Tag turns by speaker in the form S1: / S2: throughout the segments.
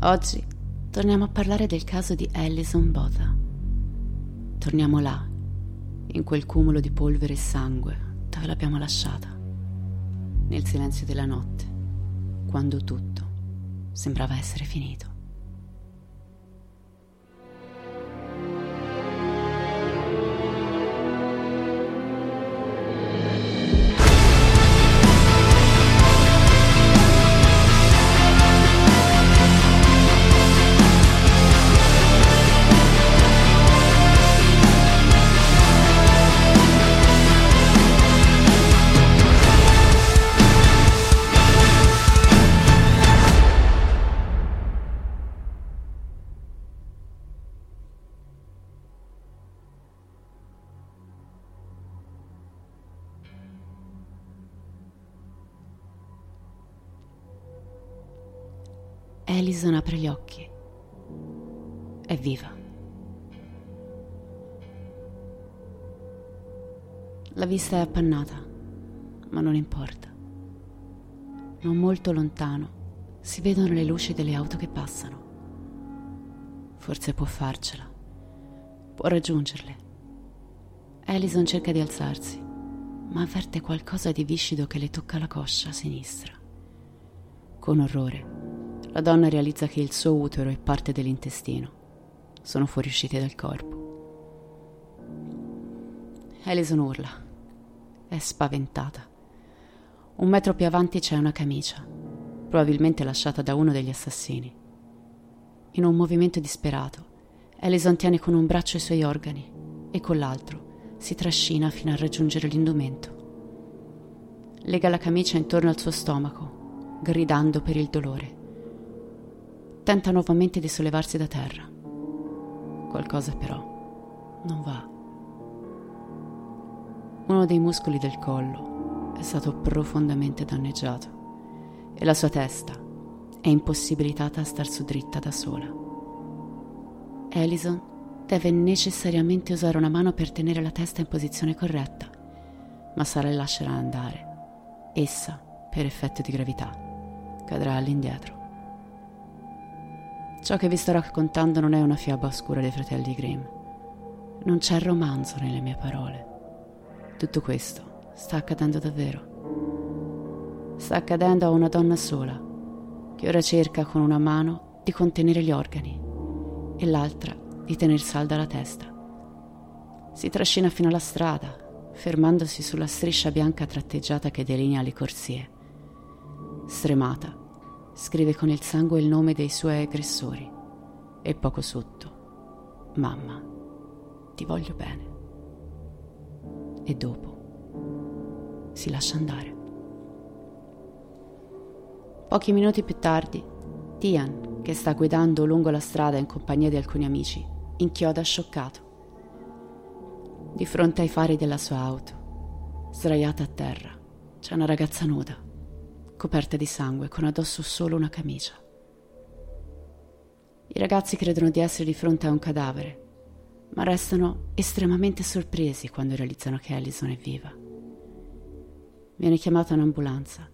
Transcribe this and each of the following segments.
S1: Oggi torniamo a parlare del caso di Alison Botha. Torniamo là, in quel cumulo di polvere e sangue dove l'abbiamo lasciata, nel silenzio della notte, quando tutto sembrava essere finito. Alison apre gli occhi. È viva. La vista è appannata, ma non importa. Non molto lontano si vedono le luci delle auto che passano. Forse può farcela. Può raggiungerle. Alison cerca di alzarsi, ma avverte qualcosa di viscido che le tocca la coscia sinistra. Con orrore la donna realizza che il suo utero e parte dell'intestino sono fuoriusciti dal corpo. Alison urla. È spaventata. Un metro più avanti c'è una camicia, probabilmente lasciata da uno degli assassini. In un movimento disperato, Alison tiene con un braccio i suoi organi e con l'altro si trascina fino a raggiungere l'indumento. Lega la camicia intorno al suo stomaco, gridando per il dolore. Tenta nuovamente di sollevarsi da terra. Qualcosa però non va. Uno dei muscoli del collo è stato profondamente danneggiato e la sua testa è impossibilitata a star su dritta da sola. Alison deve necessariamente usare una mano per tenere la testa in posizione corretta, ma Sara la lascerà andare. Essa, per effetto di gravità, cadrà all'indietro. Ciò che vi sto raccontando non è una fiaba oscura dei fratelli Grimm. Non c'è romanzo nelle mie parole. Tutto questo sta accadendo davvero. Sta accadendo a una donna sola, che ora cerca con una mano di contenere gli organi e l'altra di tener salda la testa. Si trascina fino alla strada, fermandosi sulla striscia bianca tratteggiata che delinea le corsie. Stremata, scrive con il sangue il nome dei suoi aggressori e poco sotto, mamma. ti voglio bene. E dopo si lascia andare. Pochi minuti più tardi, Tian, che sta guidando lungo la strada in compagnia di alcuni amici, inchioda scioccato. Di fronte ai fari della sua auto, sdraiata a terra, c'è una ragazza nuda, coperta di sangue, con addosso solo una camicia. I ragazzi credono di essere di fronte a un cadavere, ma restano estremamente sorpresi quando realizzano che Allison è viva. Viene chiamata un'ambulanza.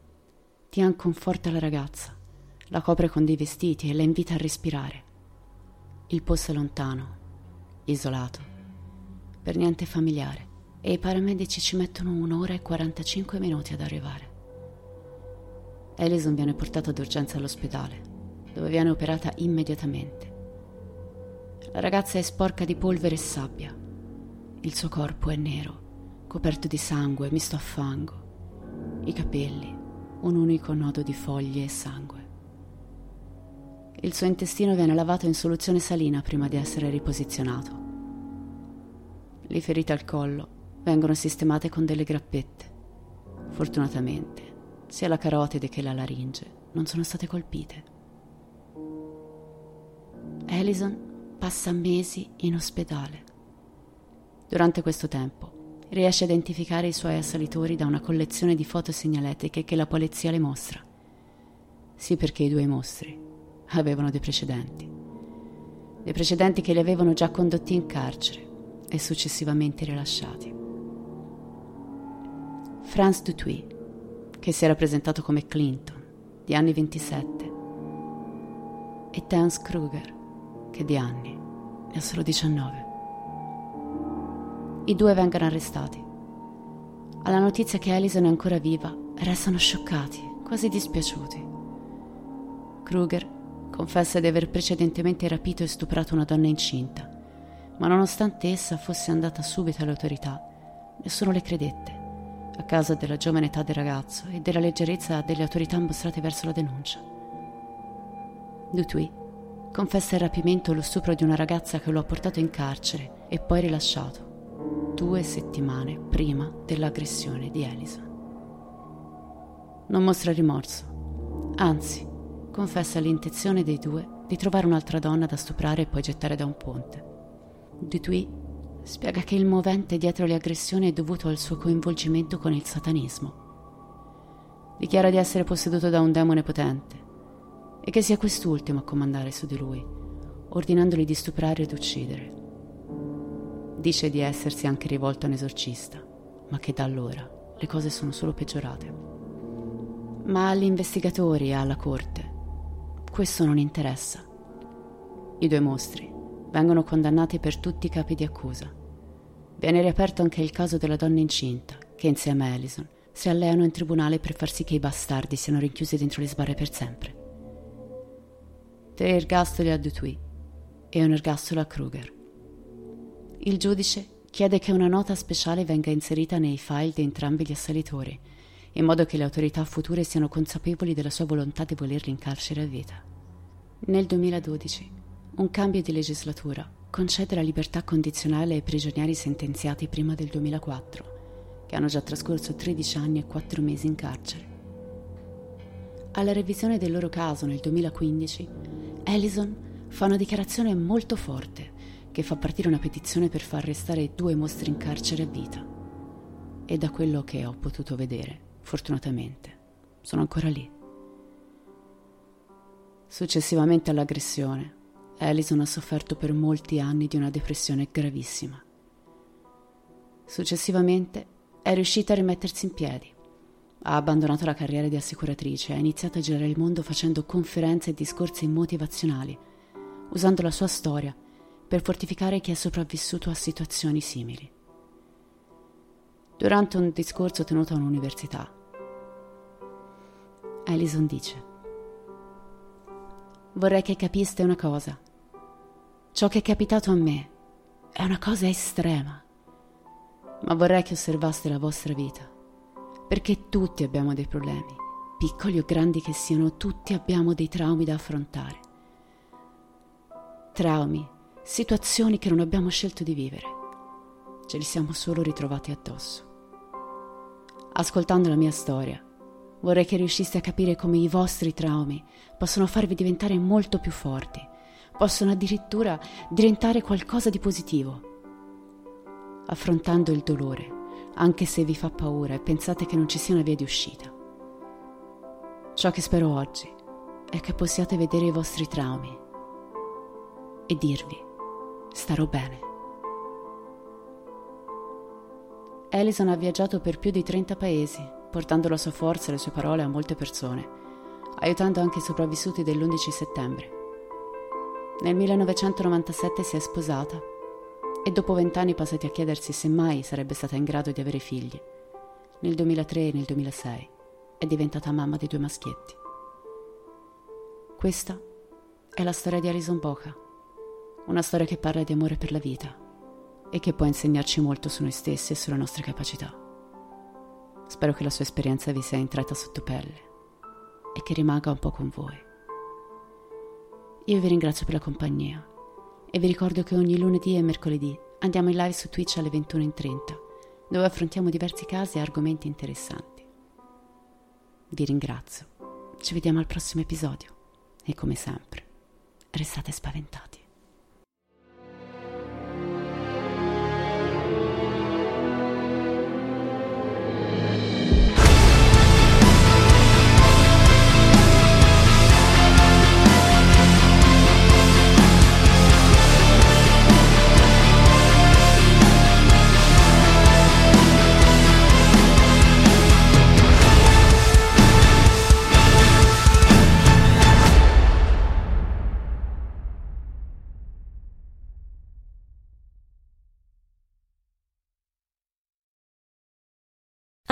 S1: Tian conforta la ragazza, la copre con dei vestiti e la invita a respirare. Il posto è lontano, isolato, per niente familiare, e i paramedici ci mettono un'ora e 45 minuti ad arrivare. Alison viene portata d'urgenza all'ospedale, dove viene operata immediatamente. La ragazza è sporca di polvere e sabbia. Il suo corpo è nero, coperto di sangue misto a fango. I capelli, un unico nodo di foglie e sangue. Il suo intestino viene lavato in soluzione salina prima di essere riposizionato. Le ferite al collo vengono sistemate con delle grappette. Fortunatamente, sia la carotide che la laringe non sono state colpite. Alison passa mesi in ospedale. Durante questo tempo riesce a identificare i suoi assalitori da una collezione di foto segnaletiche che la polizia le mostra. Sì perché i due mostri avevano dei precedenti. Dei precedenti che li avevano già condotti in carcere e successivamente rilasciati. Franz Dutuy, che si era presentato come Clinton, di anni 27, e Terence Kruger, che di anni ne ha solo 19. I due vengono arrestati. Alla notizia che Alison è ancora viva, restano scioccati, quasi dispiaciuti. Kruger confessa di aver precedentemente rapito e stuprato una donna incinta, ma nonostante essa fosse andata subito alle autorità, nessuno le credette, a causa della giovane età del ragazzo e della leggerezza delle autorità mostrate verso la denuncia. Dutuy confessa il rapimento e lo stupro di una ragazza che lo ha portato in carcere e poi rilasciato, due settimane prima dell'aggressione di Alison. Non mostra rimorso, anzi, confessa l'intenzione dei due di trovare un'altra donna da stuprare e poi gettare da un ponte. Dutuy spiega che il movente dietro le aggressioni è dovuto al suo coinvolgimento con il satanismo. Dichiara di essere posseduto da un demone potente e che sia quest'ultimo a comandare su di lui, ordinandogli di stuprare ed uccidere. Dice di essersi anche rivolto a un esorcista, ma che da allora le cose sono solo peggiorate. Ma agli investigatori e alla corte questo non interessa. I due mostri vengono condannati per tutti i capi di accusa. Viene riaperto anche il caso della donna incinta, che insieme a Alison si alleano in tribunale per far sì che i bastardi siano rinchiusi dentro le sbarre per sempre. Tre ergastoli a Dutuy e un ergastolo a Kruger. Il giudice chiede che una nota speciale venga inserita nei file di entrambi gli assalitori in modo che le autorità future siano consapevoli della sua volontà di volerli in carcere a vita. Nel 2012, un cambio di legislatura concede la libertà condizionale ai prigionieri sentenziati prima del 2004, che hanno già trascorso 13 anni e 4 mesi in carcere. Alla revisione del loro caso nel 2015, Ellison fa una dichiarazione molto forte che fa partire una petizione per far restare due mostri in carcere a vita. E da quello che ho potuto vedere, fortunatamente, sono ancora lì. Successivamente all'aggressione, Alison ha sofferto per molti anni di una depressione gravissima. Successivamente è riuscita a rimettersi in piedi. Ha abbandonato la carriera di assicuratrice e ha iniziato a girare il mondo facendo conferenze e discorsi motivazionali, usando la sua storia per fortificare chi è sopravvissuto a situazioni simili. Durante un discorso tenuto a un'università, Alison dice Vorrei che capiste una cosa. Ciò che è capitato a me è una cosa estrema, ma vorrei che osservaste la vostra vita, perché tutti abbiamo dei problemi, piccoli o grandi che siano, tutti abbiamo dei traumi da affrontare. Traumi, situazioni che non abbiamo scelto di vivere, ce li siamo solo ritrovati addosso. Ascoltando la mia storia, vorrei che riusciste a capire come i vostri traumi possono farvi diventare molto più forti, possono addirittura diventare qualcosa di positivo. Affrontando il dolore, anche se vi fa paura e pensate che non ci sia una via di uscita. Ciò che spero oggi è che possiate vedere i vostri traumi e dirvi starò bene. Alison ha viaggiato per più di 30 paesi, portando la sua forza e le sue parole a molte persone, aiutando anche i sopravvissuti dell'11 settembre. Nel 1997 si è sposata e dopo vent'anni passati a chiedersi se mai sarebbe stata in grado di avere figli. Nel 2003 e nel 2006 è diventata mamma di due maschietti. Questa è la storia di Alison Boca, una storia che parla di amore per la vita e che può insegnarci molto su noi stessi e sulle nostre capacità. Spero che la sua esperienza vi sia entrata sotto pelle e che rimanga un po' con voi. Io vi ringrazio per la compagnia e vi ricordo che ogni lunedì e mercoledì andiamo in live su Twitch alle 21.30 dove affrontiamo diversi casi e argomenti interessanti. Vi ringrazio, ci vediamo al prossimo episodio e come sempre, restate spaventati.